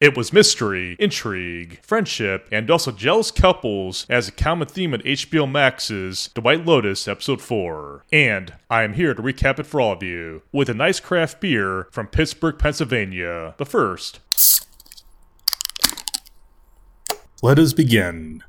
It was mystery, intrigue, friendship, and also jealous couples as a common theme in HBO Max's The White Lotus Episode 4. And I am here to recap it for all of you with a nice craft beer from Pittsburgh, Pennsylvania. But first, let us begin.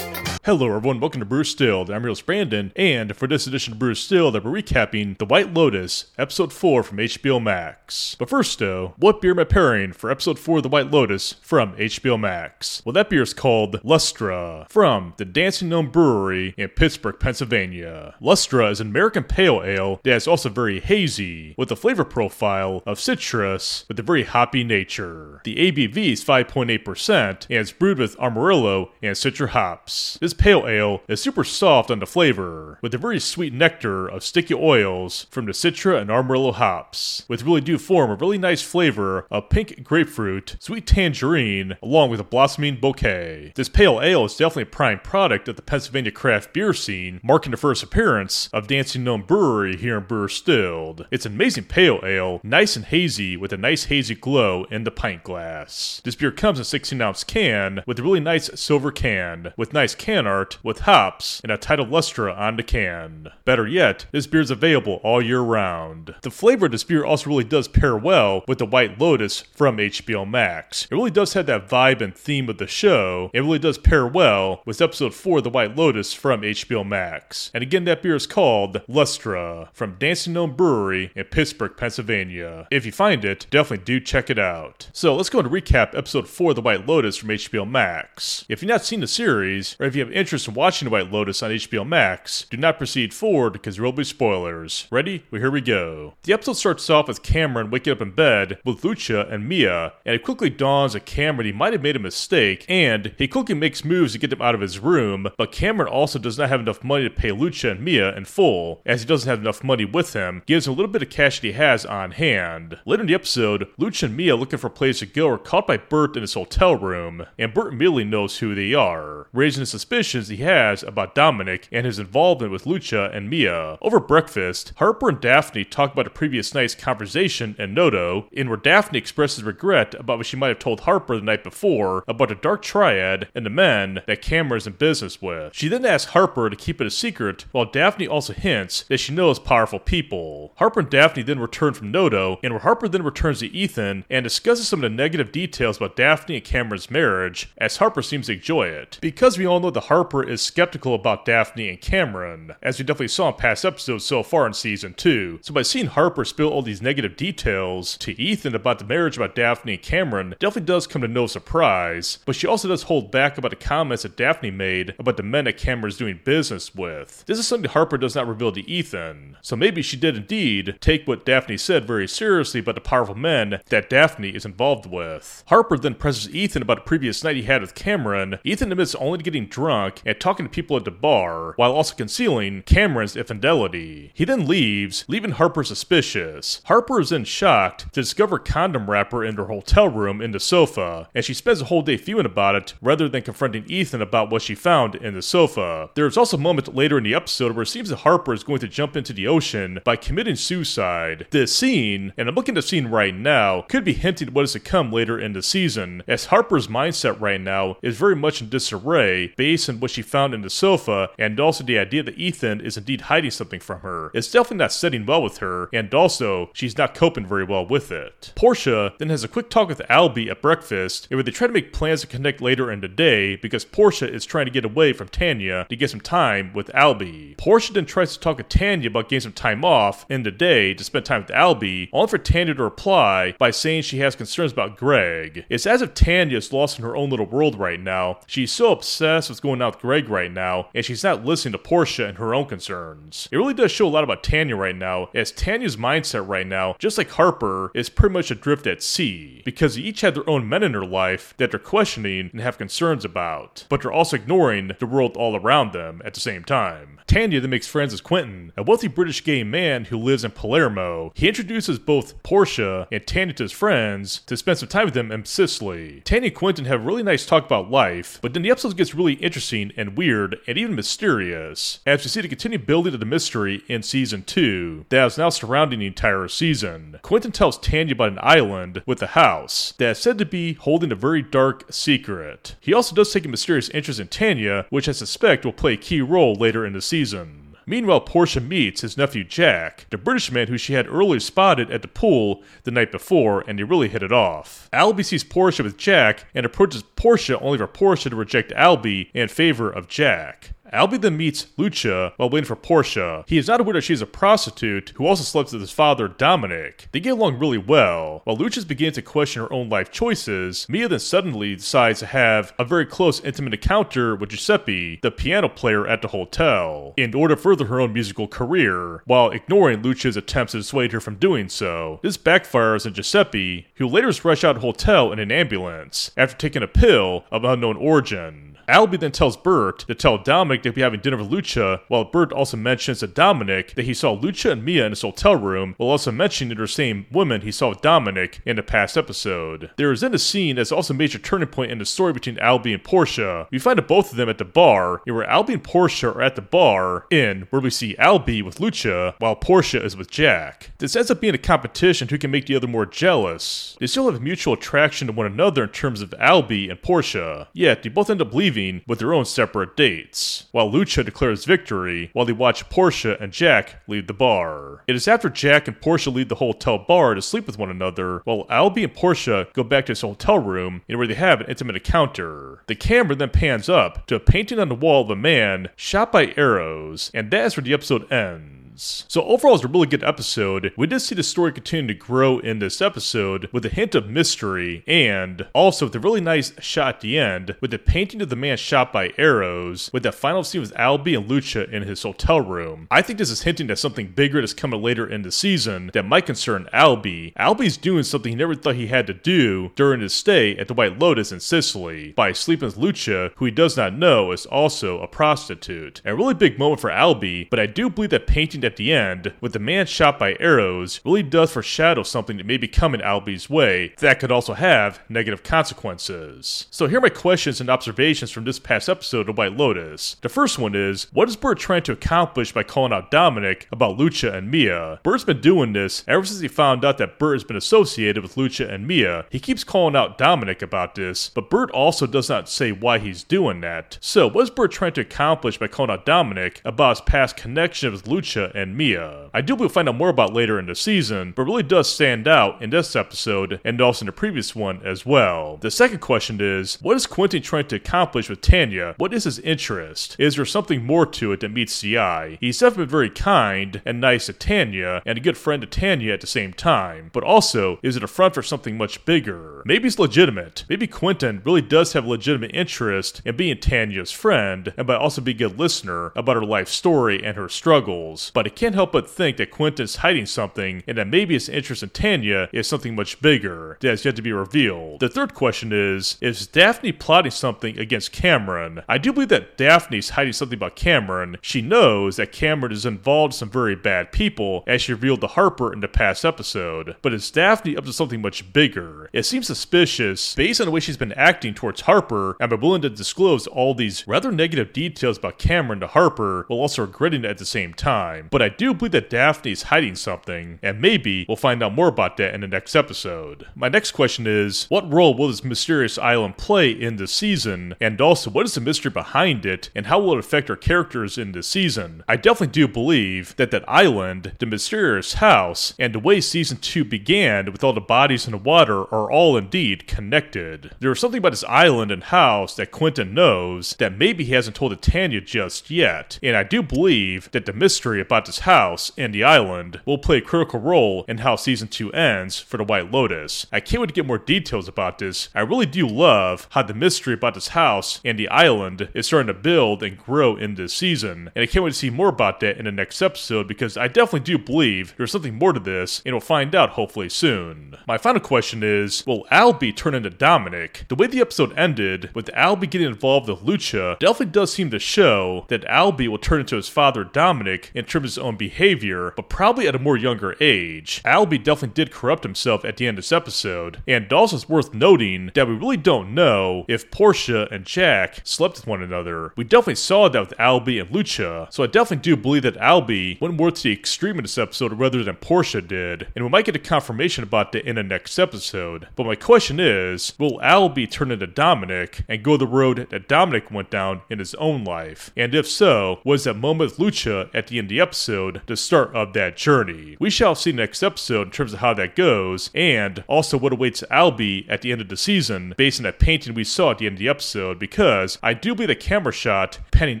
Hello, everyone. Welcome to Brew Stilled. I'm Reels Brandon, and for this edition of Brew Stilled, we're recapping The White Lotus, Episode 4 from HBO Max. But first, though, what beer am I pairing for Episode 4 of The White Lotus from HBO Max? Well, that beer is called Lustra from the Dancing Gnome Brewery in Pittsburgh, Pennsylvania. Lustra is an American pale ale that is also very hazy, with a flavor profile of citrus with a very hoppy nature. The ABV is 5.8% and it's brewed with Amarillo and Citra hops. This pale ale is super soft on the flavor, with a very sweet nectar of sticky oils from the Citra and Amarillo hops, which really do form a really nice flavor of pink grapefruit, sweet tangerine, along with a blossoming bouquet. This pale ale is definitely a prime product of the Pennsylvania craft beer scene, marking the first appearance of Dancing Gnome Brewery here in Brew Stilled. It's an amazing pale ale, nice and hazy, with a nice hazy glow in the pint glass. This beer comes in a 16 ounce can with a really nice silver can, with nice can art with hops and a title lustra on the can. Better yet, this beer is available all year round. The flavor of this beer also really does pair well with the White Lotus from HBO Max. It really does have that vibe and theme of the show. It really does pair well with episode 4 of the White Lotus from HBO Max. And again, that beer is called Lustra from Dancing Gnome Brewery in Pittsburgh, Pennsylvania. If you find it, definitely do check it out. So let's go and recap episode 4 of the White Lotus from HBO Max. If you've not seen the series, or if you have interest in watching The White Lotus on HBO Max, do not proceed forward because there will be spoilers. Ready? Well, here we go. The episode starts off with Cameron waking up in bed with Lucia and Mia, and it quickly dawns on Cameron he might have made a mistake, and he quickly makes moves to get them out of his room, but Cameron also does not have enough money to pay Lucia and Mia in full, as he doesn't have enough money with him, gives him a little bit of cash that he has on hand. Later in the episode, Lucia and Mia looking for a place to go are caught by Bert in his hotel room, and Bert immediately knows who they are, raising his suspicions he has about Dominic and his involvement with Lucia and Mia. Over breakfast, Harper and Daphne talk about a previous night's conversation in Noto, in where Daphne expresses regret about what she might have told Harper the night before about the dark triad and the men that Cameron is in business with. She then asks Harper to keep it a secret, while Daphne also hints that she knows powerful people. Harper and Daphne then return from Noto, and where Harper then returns to Ethan and discusses some of the negative details about Daphne and Cameron's marriage, as Harper seems to enjoy it. Because we all know that Harper is skeptical about Daphne and Cameron, as we definitely saw in past episodes so far in season 2. So by seeing Harper spill all these negative details to Ethan about the marriage about Daphne and Cameron, definitely does come to no surprise, but she also does hold back about the comments that Daphne made about the men that Cameron is doing business with. This is something Harper does not reveal to Ethan, so maybe she did indeed take what Daphne said very seriously about the powerful men that Daphne is involved with. Harper then presses Ethan about a previous night he had with Cameron. Ethan admits only to getting drunk and talking to people at the bar, while also concealing Cameron's infidelity. He then leaves, leaving Harper suspicious. Harper is then shocked to discover condom wrapper in her hotel room in the sofa, and she spends a whole day fuming about it rather than confronting Ethan about what she found in the sofa. There is also a moment later in the episode where it seems that Harper is going to jump into the ocean by committing suicide. This scene, and I'm looking at the scene right now, could be hinting at what is to come later in the season, as Harper's mindset right now is very much in disarray based on what she found in the sofa, and also the idea that Ethan is indeed hiding something from her. It's definitely not setting well with her, and also she's not coping very well with it. Portia then has a quick talk with Albie at breakfast, and where they try to make plans to connect later in the day because Portia is trying to get away from Tanya to get some time with Albie. Portia then tries to talk to Tanya about getting some time off in the day to spend time with Albie, only for Tanya to reply by saying she has concerns about Greg. It's as if Tanya is lost in her own little world right now. She's so obsessed with going out with Greg right now, and she's not listening to Portia and her own concerns. It really does show a lot about Tanya right now, as Tanya's mindset right now, just like Harper, is pretty much adrift at sea, because they each have their own men in her life that they're questioning and have concerns about, but they're also ignoring the world all around them at the same time. Tanya then makes friends with Quentin, a wealthy British gay man who lives in Palermo. He introduces both Portia and Tanya to his friends to spend some time with them in Sicily. Tanya and Quentin have a really nice talk about life, but then the episode gets really interesting and weird and even mysterious as we see the continued building of the mystery in season 2 that is now surrounding the entire season. Quentin tells Tanya about an island with a house that is said to be holding a very dark secret. He also does take a mysterious interest in Tanya, which I suspect will play a key role later in the season. Meanwhile, Portia meets his nephew Jack, the British man who she had earlier spotted at the pool the night before, and they really hit it off. Albie sees Portia with Jack and approaches Portia only for Portia to reject Albie in favor of Jack. Albie then meets Lucia while waiting for Portia. He is not aware that she is a prostitute who also slept with his father, Dominic. They get along really well. While Lucia begins to question her own life choices, Mia then suddenly decides to have a very close, intimate encounter with Giuseppe, the piano player at the hotel, in order to further her own musical career, while ignoring Lucia's attempts to dissuade her from doing so. This backfires on Giuseppe, who later is rushed out of the hotel in an ambulance after taking a pill of unknown origin. Albie then tells Bert to tell Dominic to be having dinner with Lucia, while Bert also mentions to Dominic that he saw Lucia and Mia in his hotel room, while also mentioning that the same woman he saw with Dominic in the past episode. There is then a scene that's also a major turning point in the story between Albie and Portia. We find both of them at the bar, where Albie and Portia are at the bar, in where we see Albie with Lucia, while Portia is with Jack. This ends up being a competition who can make the other more jealous. They still have mutual attraction to one another in terms of Albie and Portia, yet they both end up leaving leaving with their own separate dates, while Lucia declares victory while they watch Portia and Jack leave the bar. It is after Jack and Portia leave the hotel bar to sleep with one another, while Albie and Portia go back to his hotel room where they have an intimate encounter. The camera then pans up to a painting on the wall of a man shot by arrows, and that is where the episode ends. So overall, it's a really good episode. We did see the story continue to grow in this episode with a hint of mystery, and also with a really nice shot at the end with the painting of the man shot by arrows, with that final scene with Albie and Lucia in his hotel room. I think this is hinting that something bigger that's coming later in the season that might concern Albie. Albie's doing something he never thought he had to do during his stay at the White Lotus in Sicily by sleeping with Lucia, who he does not know is also a prostitute. a really big moment for Albie, but I do believe that painting at the end, with the man shot by arrows, really does foreshadow something that may be coming Albie's way that could also have negative consequences. So here are my questions and observations from this past episode of White Lotus. The first one is, what is Bert trying to accomplish by calling out Dominic about Lucia and Mia? Bert's been doing this ever since he found out that Bert has been associated with Lucia and Mia. He keeps calling out Dominic about this, but Bert also does not say why he's doing that. So what is Bert trying to accomplish by calling out Dominic about his past connection with Lucia and Mia. I do we'll find out more about later in the season, but really does stand out in this episode and also in the previous one as well. The second question is, what is Quentin trying to accomplish with Tanya? What is his interest? Is there something more to it that meets the eye? He's definitely very kind and nice to Tanya and a good friend to Tanya at the same time, but also, is it a front for something much bigger? Maybe it's legitimate. Maybe Quentin really does have a legitimate interest in being Tanya's friend and by also being a good listener about her life story and her struggles, but it can't help but think that Quentin's hiding something and that maybe his interest in Tanya is something much bigger that has yet to be revealed. The third question is Is Daphne plotting something against Cameron? I do believe that Daphne's hiding something about Cameron. She knows that Cameron is involved in some very bad people, as she revealed to Harper in the past episode. But is Daphne up to something much bigger? It seems suspicious based on the way she's been acting towards Harper and been willing to disclose all these rather negative details about Cameron to Harper while also regretting it at the same time. But I do believe that Daphne is hiding something, and maybe we'll find out more about that in the next episode. My next question is what role will this mysterious island play in the season? And also, what is the mystery behind it, and how will it affect our characters in the season? I definitely do believe that that island, the mysterious house, and the way season 2 began with all the bodies in the water are all indeed connected. There is something about this island and house that Quentin knows that maybe he hasn't told to Tanya just yet, and I do believe that the mystery about this house and the island will play a critical role in how season 2 ends for the White Lotus. I can't wait to get more details about this. I really do love how the mystery about this house and the island is starting to build and grow in this season, and I can't wait to see more about that in the next episode because I definitely do believe there's something more to this, and we'll find out hopefully soon. My final question is Will Albie turn into Dominic? The way the episode ended, with Albie getting involved with Lucia, definitely does seem to show that Albie will turn into his father Dominic in terms his own behavior, but probably at a more younger age. Albie definitely did corrupt himself at the end of this episode, and also it's worth noting that we really don't know if Portia and Jack slept with one another. We definitely saw that with Albie and Lucia, so I definitely do believe that Albie went more to the extreme in this episode rather than Portia did, and we might get a confirmation about that in the next episode. But my question is, will Albie turn into Dominic and go the road that Dominic went down in his own life? And if so, was that moment with Lucia at the end of the episode the start of that journey? We shall see next episode in terms of how that goes, and also what awaits Albie at the end of the season based on that painting we saw at the end of the episode, because I do believe the camera shot panning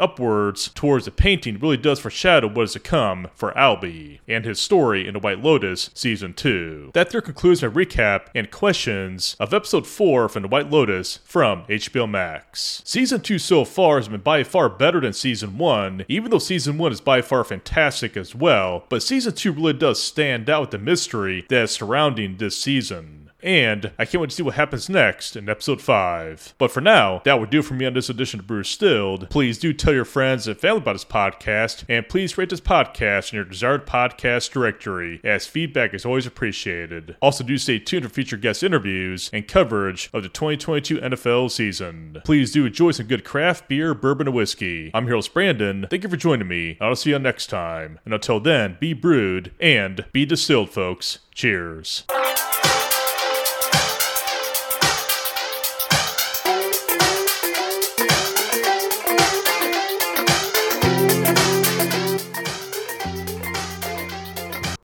upwards towards the painting really does foreshadow what is to come for Albie and his story in The White Lotus Season 2. That there concludes my recap and questions of Episode 4 from The White Lotus from HBO Max. Season 2 so far has been by far better than Season 1, even though Season 1 is by far fantastic as well, but Season 2 really does stand out with the mystery that is surrounding this season. And I can't wait to see what happens next in episode 5. But for now, that would do for me on this edition of Brew Stilled. Please do tell your friends and family about this podcast, and please rate this podcast in your desired podcast directory, as feedback is always appreciated. Also, do stay tuned for future guest interviews and coverage of the 2022 NFL season. Please do enjoy some good craft beer, bourbon, and whiskey. I'm Harold Brandon. Thank you for joining me. I'll see you next time. And until then, be brewed and be distilled, folks. Cheers.